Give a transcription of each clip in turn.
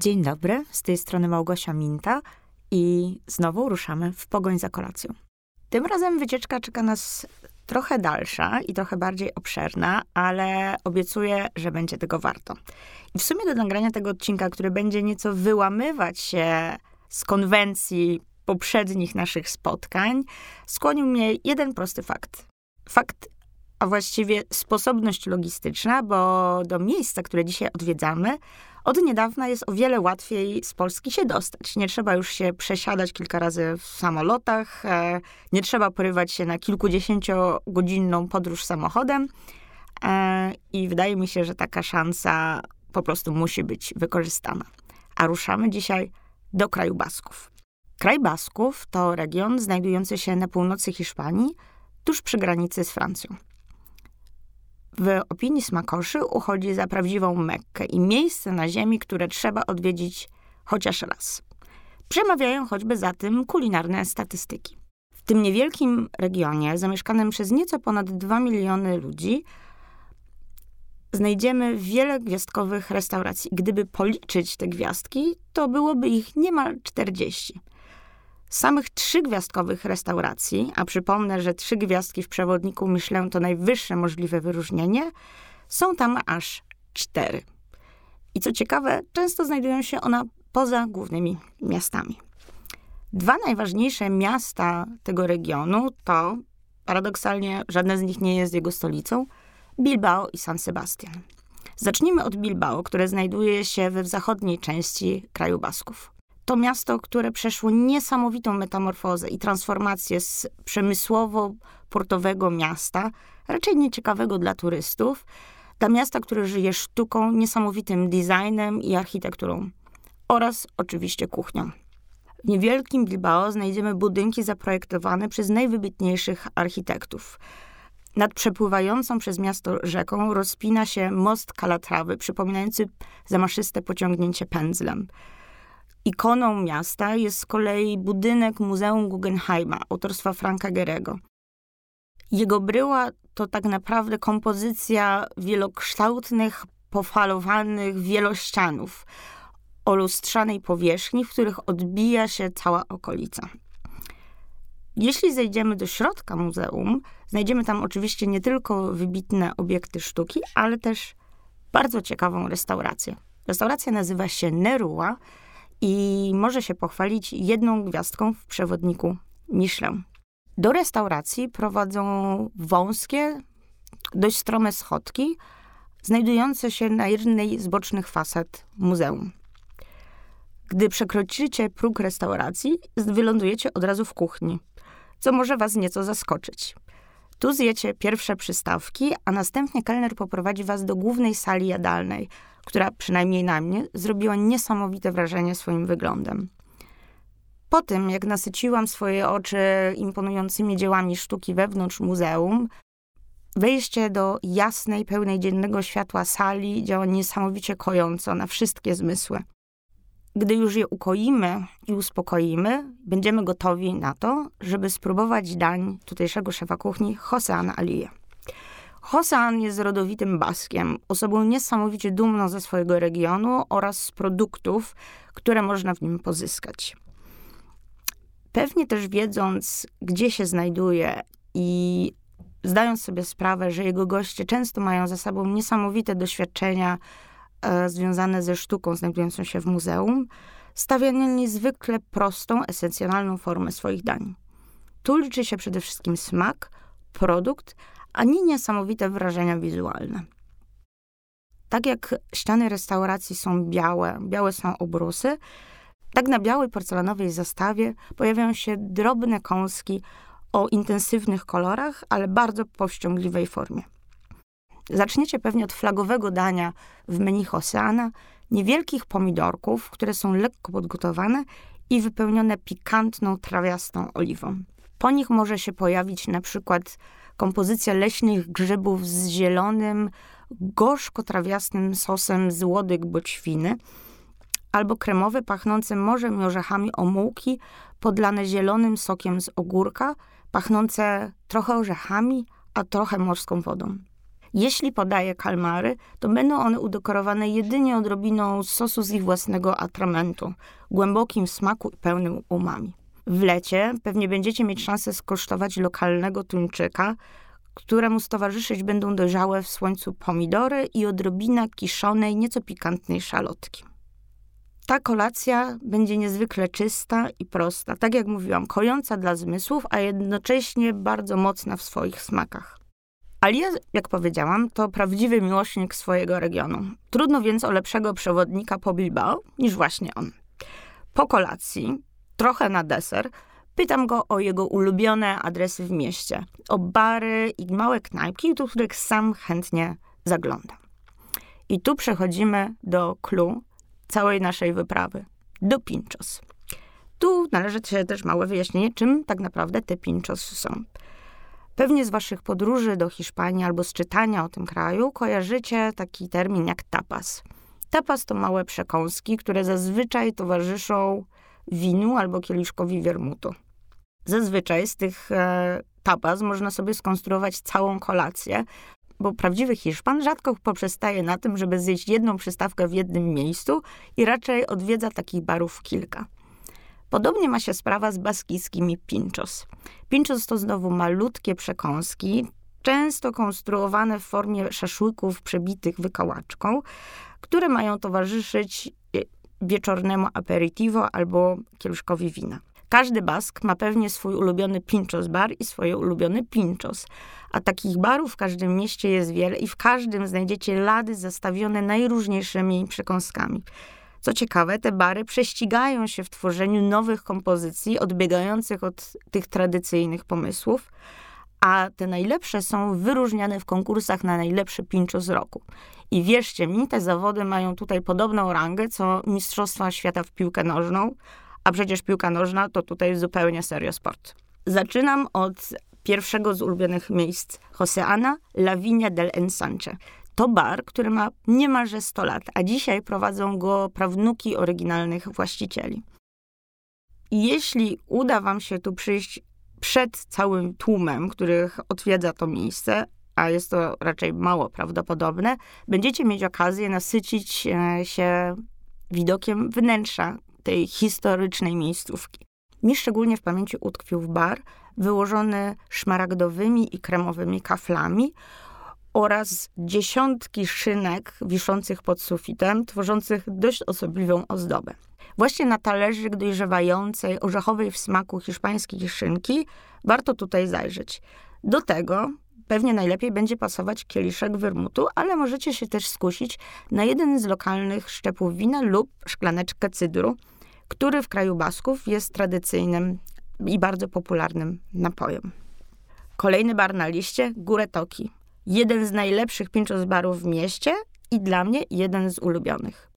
Dzień dobry, z tej strony Małgosia Minta i znowu ruszamy w pogoń za kolacją. Tym razem wycieczka czeka nas trochę dalsza i trochę bardziej obszerna, ale obiecuję, że będzie tego warto. I w sumie do nagrania tego odcinka, który będzie nieco wyłamywać się z konwencji poprzednich naszych spotkań, skłonił mnie jeden prosty fakt. Fakt, a właściwie sposobność logistyczna, bo do miejsca, które dzisiaj odwiedzamy, od niedawna jest o wiele łatwiej z Polski się dostać. Nie trzeba już się przesiadać kilka razy w samolotach, e, nie trzeba porywać się na kilkudziesięciogodzinną podróż samochodem. E, I wydaje mi się, że taka szansa po prostu musi być wykorzystana. A ruszamy dzisiaj do kraju Basków. Kraj Basków to region znajdujący się na północy Hiszpanii, tuż przy granicy z Francją w opinii smakoszy uchodzi za prawdziwą Mekkę i miejsce na ziemi, które trzeba odwiedzić chociaż raz. Przemawiają choćby za tym kulinarne statystyki. W tym niewielkim regionie, zamieszkanym przez nieco ponad 2 miliony ludzi, znajdziemy wiele gwiazdkowych restauracji. Gdyby policzyć te gwiazdki, to byłoby ich niemal 40 samych trzygwiazdkowych restauracji, a przypomnę, że trzy gwiazdki w przewodniku Michelin to najwyższe możliwe wyróżnienie, są tam aż cztery. I co ciekawe, często znajdują się one poza głównymi miastami. Dwa najważniejsze miasta tego regionu to, paradoksalnie, żadne z nich nie jest jego stolicą, Bilbao i San Sebastian. Zacznijmy od Bilbao, które znajduje się we zachodniej części kraju Basków to miasto, które przeszło niesamowitą metamorfozę i transformację z przemysłowo-portowego miasta, raczej nieciekawego dla turystów, dla miasta, które żyje sztuką, niesamowitym designem i architekturą oraz oczywiście kuchnią. W niewielkim Bilbao znajdziemy budynki zaprojektowane przez najwybitniejszych architektów. Nad przepływającą przez miasto rzeką rozpina się most Kalatrawy, przypominający zamaszyste pociągnięcie pędzlem. Ikoną miasta jest z kolei budynek Muzeum Guggenheima autorstwa Franka Gerego. Jego bryła to tak naprawdę kompozycja wielokształtnych, pofalowanych wielościanów o lustrzanej powierzchni, w których odbija się cała okolica. Jeśli zejdziemy do środka muzeum, znajdziemy tam oczywiście nie tylko wybitne obiekty sztuki, ale też bardzo ciekawą restaurację. Restauracja nazywa się Nerua i może się pochwalić jedną gwiazdką w przewodniku Michelin. Do restauracji prowadzą wąskie, dość strome schodki, znajdujące się na jednej z bocznych fasad muzeum. Gdy przekroczycie próg restauracji, wylądujecie od razu w kuchni, co może was nieco zaskoczyć. Tu zjecie pierwsze przystawki, a następnie kelner poprowadzi was do głównej sali jadalnej, która przynajmniej na mnie zrobiła niesamowite wrażenie swoim wyglądem. Po tym, jak nasyciłam swoje oczy imponującymi dziełami sztuki wewnątrz muzeum, wejście do jasnej, pełnej dziennego światła sali działa niesamowicie kojąco na wszystkie zmysły. Gdy już je ukoimy i uspokoimy, będziemy gotowi na to, żeby spróbować dań tutejszego szefa kuchni Hoseana Aliya. Hosan jest rodowitym Baskiem, osobą niesamowicie dumną ze swojego regionu oraz z produktów, które można w nim pozyskać. Pewnie też wiedząc, gdzie się znajduje i zdając sobie sprawę, że jego goście często mają za sobą niesamowite doświadczenia związane ze sztuką znajdującą się w muzeum, stawia niezwykle prostą, esencjonalną formę swoich dań. Tu liczy się przede wszystkim smak, produkt, ani niesamowite wrażenia wizualne. Tak jak ściany restauracji są białe, białe są obrusy, tak na białej porcelanowej zastawie pojawiają się drobne kąski o intensywnych kolorach, ale bardzo powściągliwej formie. Zaczniecie pewnie od flagowego dania w menu Oceana, niewielkich pomidorków, które są lekko podgotowane i wypełnione pikantną, trawiastą oliwą. Po nich może się pojawić na przykład kompozycja leśnych grzybów z zielonym, gorzko-trawiastym sosem z łodyg boćwiny, albo kremowe, pachnące morzem i orzechami omułki, podlane zielonym sokiem z ogórka, pachnące trochę orzechami, a trochę morską wodą. Jeśli podaję kalmary, to będą one udekorowane jedynie odrobiną sosu z ich własnego atramentu, głębokim smaku i pełnym umami. W lecie pewnie będziecie mieć szansę skosztować lokalnego tuńczyka, któremu stowarzyszyć będą dojrzałe w słońcu pomidory i odrobina kiszonej, nieco pikantnej szalotki. Ta kolacja będzie niezwykle czysta i prosta, tak jak mówiłam, kojąca dla zmysłów, a jednocześnie bardzo mocna w swoich smakach. Alia, jak powiedziałam, to prawdziwy miłośnik swojego regionu. Trudno więc o lepszego przewodnika po Bilbao niż właśnie on. Po kolacji, trochę na deser, pytam go o jego ulubione adresy w mieście, o bary i małe knajpki, do których sam chętnie zaglądam. I tu przechodzimy do clue całej naszej wyprawy, do Pinchos. Tu należy się też małe wyjaśnienie, czym tak naprawdę te Pinchos są. Pewnie z waszych podróży do Hiszpanii albo z czytania o tym kraju kojarzycie taki termin jak tapas. Tapas to małe przekąski, które zazwyczaj towarzyszą winu albo kieliszkowi wiermutu. Zazwyczaj z tych e, tapas można sobie skonstruować całą kolację, bo prawdziwy Hiszpan rzadko poprzestaje na tym, żeby zjeść jedną przystawkę w jednym miejscu i raczej odwiedza takich barów kilka. Podobnie ma się sprawa z baskijskimi pinchos. Pinchos to znowu malutkie przekąski, często konstruowane w formie szaszłyków przebitych wykałaczką, które mają towarzyszyć e, wieczornemu aperitivo albo kieliszkowi wina. Każdy Bask ma pewnie swój ulubiony pinchos bar i swoje ulubione pinchos. A takich barów w każdym mieście jest wiele i w każdym znajdziecie lady zastawione najróżniejszymi przekąskami. Co ciekawe, te bary prześcigają się w tworzeniu nowych kompozycji, odbiegających od tych tradycyjnych pomysłów, a te najlepsze są wyróżniane w konkursach na najlepszy pincho z roku. I wierzcie mi, te zawody mają tutaj podobną rangę, co Mistrzostwa Świata w piłkę nożną, a przecież piłka nożna to tutaj zupełnie serio sport. Zaczynam od pierwszego z ulubionych miejsc Joseana, La Viña del Ensanche. To bar, który ma niemalże 100 lat, a dzisiaj prowadzą go prawnuki oryginalnych właścicieli. Jeśli uda wam się tu przyjść przed całym tłumem, których odwiedza to miejsce, a jest to raczej mało prawdopodobne, będziecie mieć okazję nasycić e, się widokiem wnętrza tej historycznej miejscówki. Mi szczególnie w pamięci utkwił bar wyłożony szmaragdowymi i kremowymi kaflami oraz dziesiątki szynek wiszących pod sufitem, tworzących dość osobliwą ozdobę. Właśnie na talerzyk dojrzewającej, orzechowej w smaku hiszpańskiej szynki warto tutaj zajrzeć. Do tego pewnie najlepiej będzie pasować kieliszek wermutu, ale możecie się też skusić na jeden z lokalnych szczepów wina lub szklaneczkę cydru, który w kraju Basków jest tradycyjnym i bardzo popularnym napojem. Kolejny bar na liście, Górę Toki. Jeden z najlepszych pinchos barów w mieście i dla mnie jeden z ulubionych.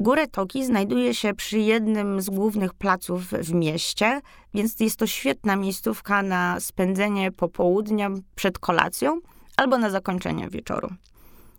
Górę Toki znajduje się przy jednym z głównych placów w mieście, więc jest to świetna miejscówka na spędzenie popołudnia przed kolacją albo na zakończenie wieczoru.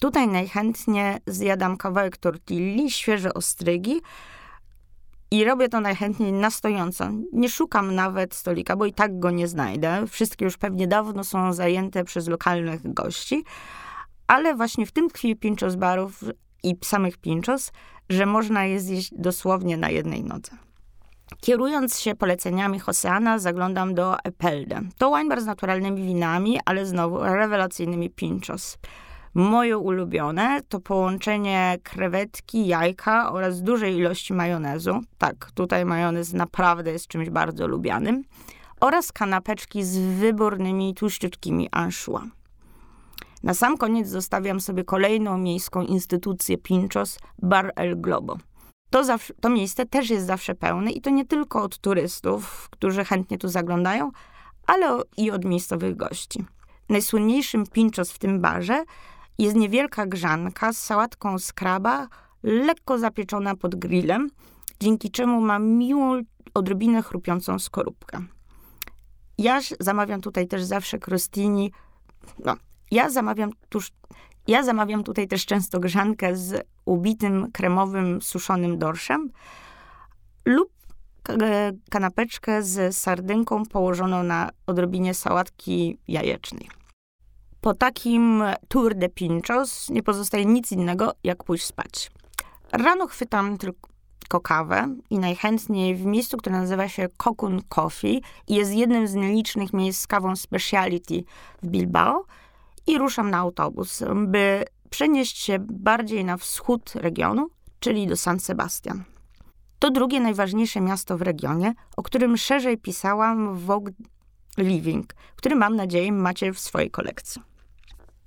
Tutaj najchętniej zjadam kawałek tortilli, świeże ostrygi, i robię to najchętniej na stojąco. Nie szukam nawet stolika, bo i tak go nie znajdę. Wszystkie już pewnie dawno są zajęte przez lokalnych gości. Ale właśnie w tym tkwi pinchos barów i samych pinchos, że można je zjeść dosłownie na jednej nodze. Kierując się poleceniami Oceana, zaglądam do Epelde. To wine bar z naturalnymi winami, ale znowu rewelacyjnymi pinchos. Moje ulubione to połączenie krewetki, jajka oraz dużej ilości majonezu. Tak, tutaj majonez naprawdę jest czymś bardzo lubianym. Oraz kanapeczki z wybornymi, tłuszczyczkimi anchois. Na sam koniec zostawiam sobie kolejną miejską instytucję Pinchos, Bar El Globo. To, zawsze, to miejsce też jest zawsze pełne i to nie tylko od turystów, którzy chętnie tu zaglądają, ale i od miejscowych gości. Najsłynniejszym Pinchos w tym barze jest niewielka grzanka z sałatką z kraba, lekko zapieczona pod grillem, dzięki czemu ma miłą, odrobinę chrupiącą skorupkę. Ja zamawiam tutaj też zawsze crostini. No, ja zamawiam tuż, ja zamawiam tutaj też często grzankę z ubitym kremowym suszonym dorszem lub kanapeczkę z sardynką położoną na odrobinie sałatki jajecznej. Po takim tour de pinchos nie pozostaje nic innego, jak pójść spać. Rano chwytam tylko kawę i najchętniej w miejscu, które nazywa się Cocoon Coffee i jest jednym z nielicznych miejsc z kawą speciality w Bilbao i ruszam na autobus, by przenieść się bardziej na wschód regionu, czyli do San Sebastian. To drugie najważniejsze miasto w regionie, o którym szerzej pisałam w Vogue Living, który mam nadzieję macie w swojej kolekcji.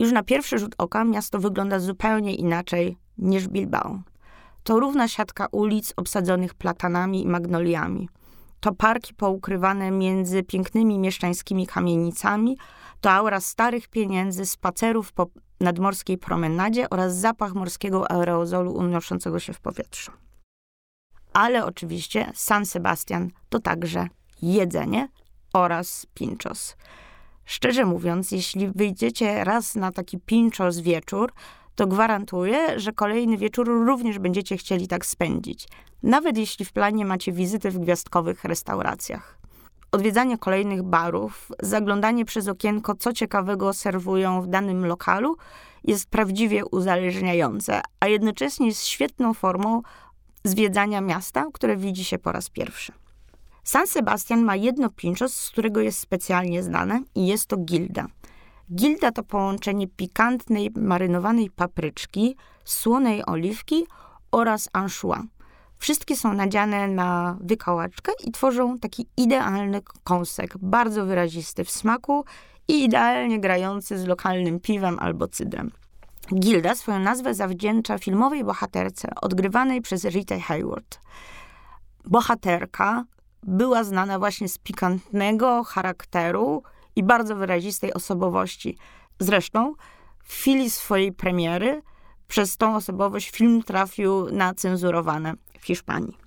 Już na pierwszy rzut oka miasto wygląda zupełnie inaczej niż Bilbao. To równa siatka ulic obsadzonych platanami i magnoliami. To parki poukrywane między pięknymi mieszczańskimi kamienicami, to aura starych pieniędzy, spacerów po nadmorskiej promenadzie oraz zapach morskiego aerozolu unoszącego się w powietrzu. Ale oczywiście San Sebastian to także jedzenie oraz pinchos. Szczerze mówiąc, jeśli wyjdziecie raz na taki pinchos wieczór, to gwarantuję, że kolejny wieczór również będziecie chcieli tak spędzić. Nawet jeśli w planie macie wizyty w gwiazdkowych restauracjach. Odwiedzanie kolejnych barów, zaglądanie przez okienko, co ciekawego serwują w danym lokalu, jest prawdziwie uzależniające, a jednocześnie jest świetną formą zwiedzania miasta, które widzi się po raz pierwszy. San Sebastian ma jedno pinchos, z którego jest specjalnie znane i jest to gilda. Gilda to połączenie pikantnej, marynowanej papryczki, słonej oliwki oraz anchois. Wszystkie są nadziane na wykałaczkę i tworzą taki idealny kąsek, bardzo wyrazisty w smaku i idealnie grający z lokalnym piwem albo cydrem. Gilda swoją nazwę zawdzięcza filmowej bohaterce odgrywanej przez Rita Hayward. Bohaterka była znana właśnie z pikantnego charakteru i bardzo wyrazistej osobowości. Zresztą w chwili swojej premiery przez tą osobowość film trafił na cenzurowane w Hiszpanii.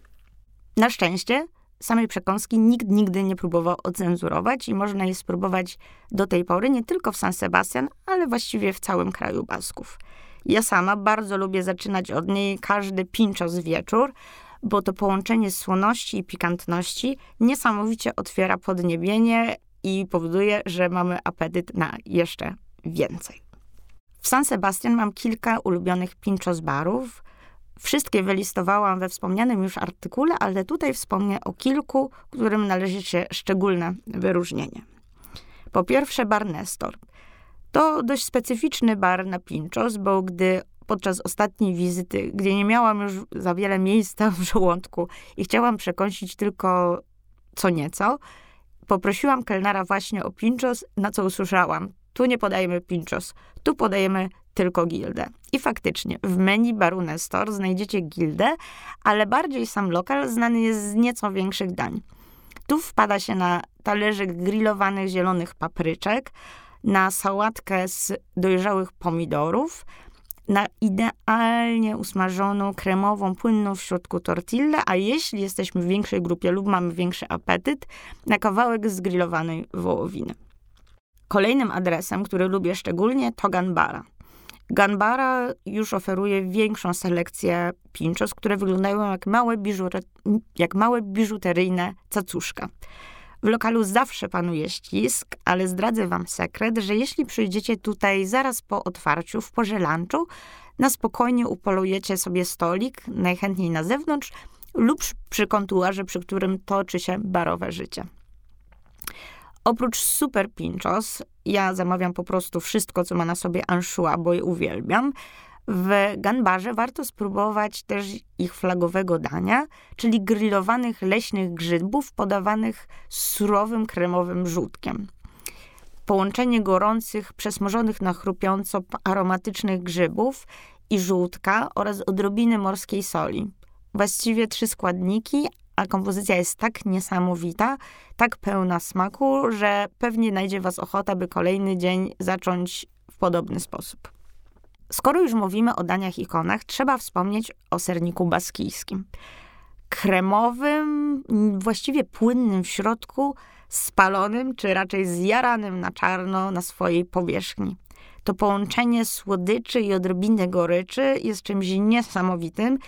Na szczęście samej przekąski nikt nigdy nie próbował ocenzurować i można je spróbować do tej pory nie tylko w San Sebastian, ale właściwie w całym kraju Basków. Ja sama bardzo lubię zaczynać od niej każdy pinchos wieczór, bo to połączenie słoności i pikantności niesamowicie otwiera podniebienie i powoduje, że mamy apetyt na jeszcze więcej. W San Sebastian mam kilka ulubionych pinchos barów. Wszystkie wylistowałam we wspomnianym już artykule, ale tutaj wspomnę o kilku, którym należy się szczególne wyróżnienie. Po pierwsze, bar Nestor. To dość specyficzny bar na Pinchos, bo gdy podczas ostatniej wizyty, gdzie nie miałam już za wiele miejsca w żołądku i chciałam przekąsić tylko co nieco, poprosiłam kelnera właśnie o pinchos, na co usłyszałam, tu nie podajemy pinchos, tu podajemy tylko gildę. I faktycznie, w menu baru Nestor znajdziecie gildę, ale bardziej sam lokal znany jest z nieco większych dań. Tu wpada się na talerzyk grillowanych zielonych papryczek, na sałatkę z dojrzałych pomidorów, na idealnie usmażoną, kremową, płynną w środku tortillę, a jeśli jesteśmy w większej grupie lub mamy większy apetyt, na kawałek zgrillowanej wołowiny. Kolejnym adresem, który lubię szczególnie, to Ganbara. Ganbara już oferuje większą selekcję pinchos, które wyglądają jak małe, biżure, jak małe biżuteryjne cacuszka. W lokalu zawsze panuje ścisk, ale zdradzę wam sekret, że jeśli przyjdziecie tutaj zaraz po otwarciu, w porze lunchu, na spokojnie upolujecie sobie stolik, najchętniej na zewnątrz, lub przy kontuarze, przy którym toczy się barowe życie. Oprócz super pinchos, ja zamawiam po prostu wszystko, co ma na sobie anchois, bo je uwielbiam. W Ganbarze warto spróbować też ich flagowego dania, czyli grillowanych leśnych grzybów podawanych surowym kremowym żółtkiem. Połączenie gorących, przesmożonych na chrupiąco aromatycznych grzybów i żółtka oraz odrobiny morskiej soli. Właściwie trzy składniki, a kompozycja jest tak niesamowita, tak pełna smaku, że pewnie najdzie was ochota, by kolejny dzień zacząć w podobny sposób. Skoro już mówimy o daniach ikonach, trzeba wspomnieć o serniku baskijskim. Kremowym, właściwie płynnym w środku, spalonym czy raczej zjaranym na czarno na swojej powierzchni. To połączenie słodyczy i odrobiny goryczy jest czymś niesamowitym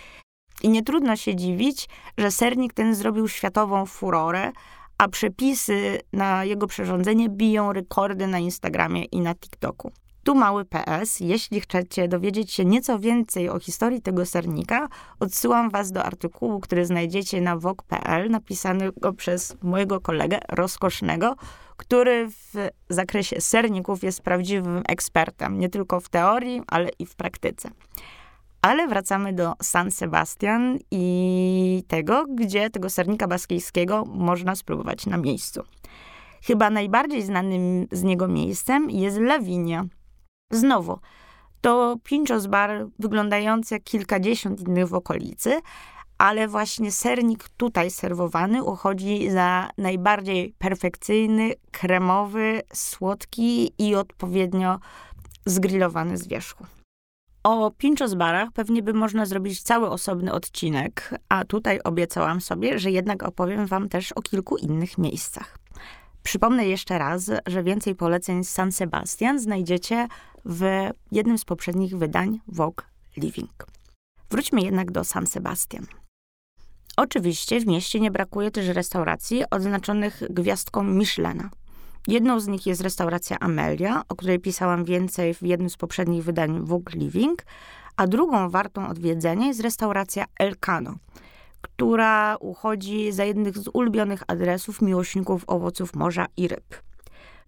i nie trudno się dziwić, że sernik ten zrobił światową furorę, a przepisy na jego przyrządzenie biją rekordy na Instagramie i na TikToku. Tu mały PS. Jeśli chcecie dowiedzieć się nieco więcej o historii tego sernika, odsyłam was do artykułu, który znajdziecie na wok.pl, napisanego przez mojego kolegę rozkosznego, który w zakresie serników jest prawdziwym ekspertem, nie tylko w teorii, ale i w praktyce. Ale wracamy do San Sebastian i tego, gdzie tego sernika baskijskiego można spróbować na miejscu. Chyba najbardziej znanym z niego miejscem jest Lavinia. Znowu, to Pinchos Bar wyglądający jak kilkadziesiąt innych w okolicy, ale właśnie sernik tutaj serwowany uchodzi za najbardziej perfekcyjny, kremowy, słodki i odpowiednio zgrillowany z wierzchu. O Pinchos Barach pewnie by można zrobić cały osobny odcinek, a tutaj obiecałam sobie, że jednak opowiem wam też o kilku innych miejscach. Przypomnę jeszcze raz, że więcej poleceń z San Sebastian znajdziecie w jednym z poprzednich wydań Vogue Living. Wróćmy jednak do San Sebastian. Oczywiście w mieście nie brakuje też restauracji odznaczonych gwiazdką Michelena. Jedną z nich jest restauracja Amelia, o której pisałam więcej w jednym z poprzednich wydań Vogue Living, a drugą wartą odwiedzenia jest restauracja Elcano, która uchodzi za jednych z ulubionych adresów miłośników owoców morza i ryb.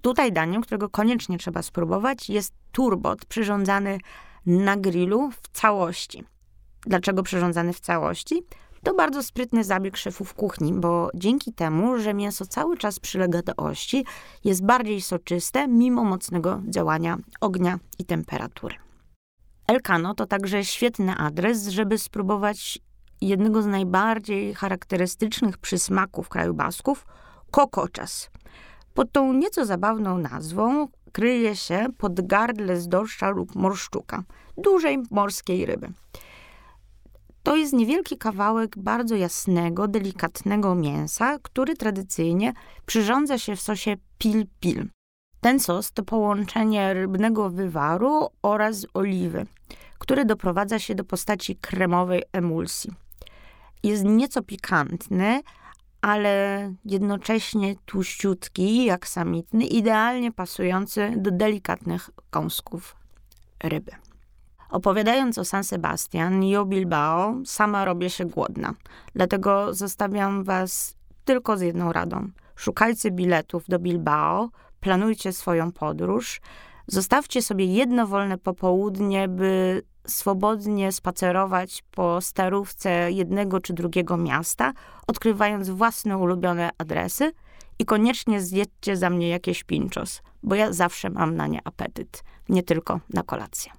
Tutaj daniem, którego koniecznie trzeba spróbować, jest turbot przyrządzany na grillu w całości. Dlaczego przyrządzany w całości? To bardzo sprytny zabieg szefów kuchni, bo dzięki temu, że mięso cały czas przylega do ości, jest bardziej soczyste mimo mocnego działania ognia i temperatury. Elcano to także świetny adres, żeby spróbować jednego z najbardziej charakterystycznych przysmaków kraju Basków, kokoczas. Pod tą nieco zabawną nazwą kryje się podgardle z dorsza lub morszczuka, dużej morskiej ryby. To jest niewielki kawałek bardzo jasnego, delikatnego mięsa, który tradycyjnie przyrządza się w sosie pil-pil. Ten sos to połączenie rybnego wywaru oraz oliwy, które doprowadza się do postaci kremowej emulsji. Jest nieco pikantny, ale jednocześnie tłuściutki, jak samitny, idealnie pasujący do delikatnych kąsków ryby. Opowiadając o San Sebastian i o Bilbao, sama robię się głodna. Dlatego zostawiam was tylko z jedną radą. Szukajcie biletów do Bilbao, planujcie swoją podróż, zostawcie sobie jedno wolne popołudnie, by swobodnie spacerować po starówce jednego czy drugiego miasta, odkrywając własne ulubione adresy i koniecznie zjedzcie za mnie jakieś pinchos, bo ja zawsze mam na nie apetyt, nie tylko na kolację.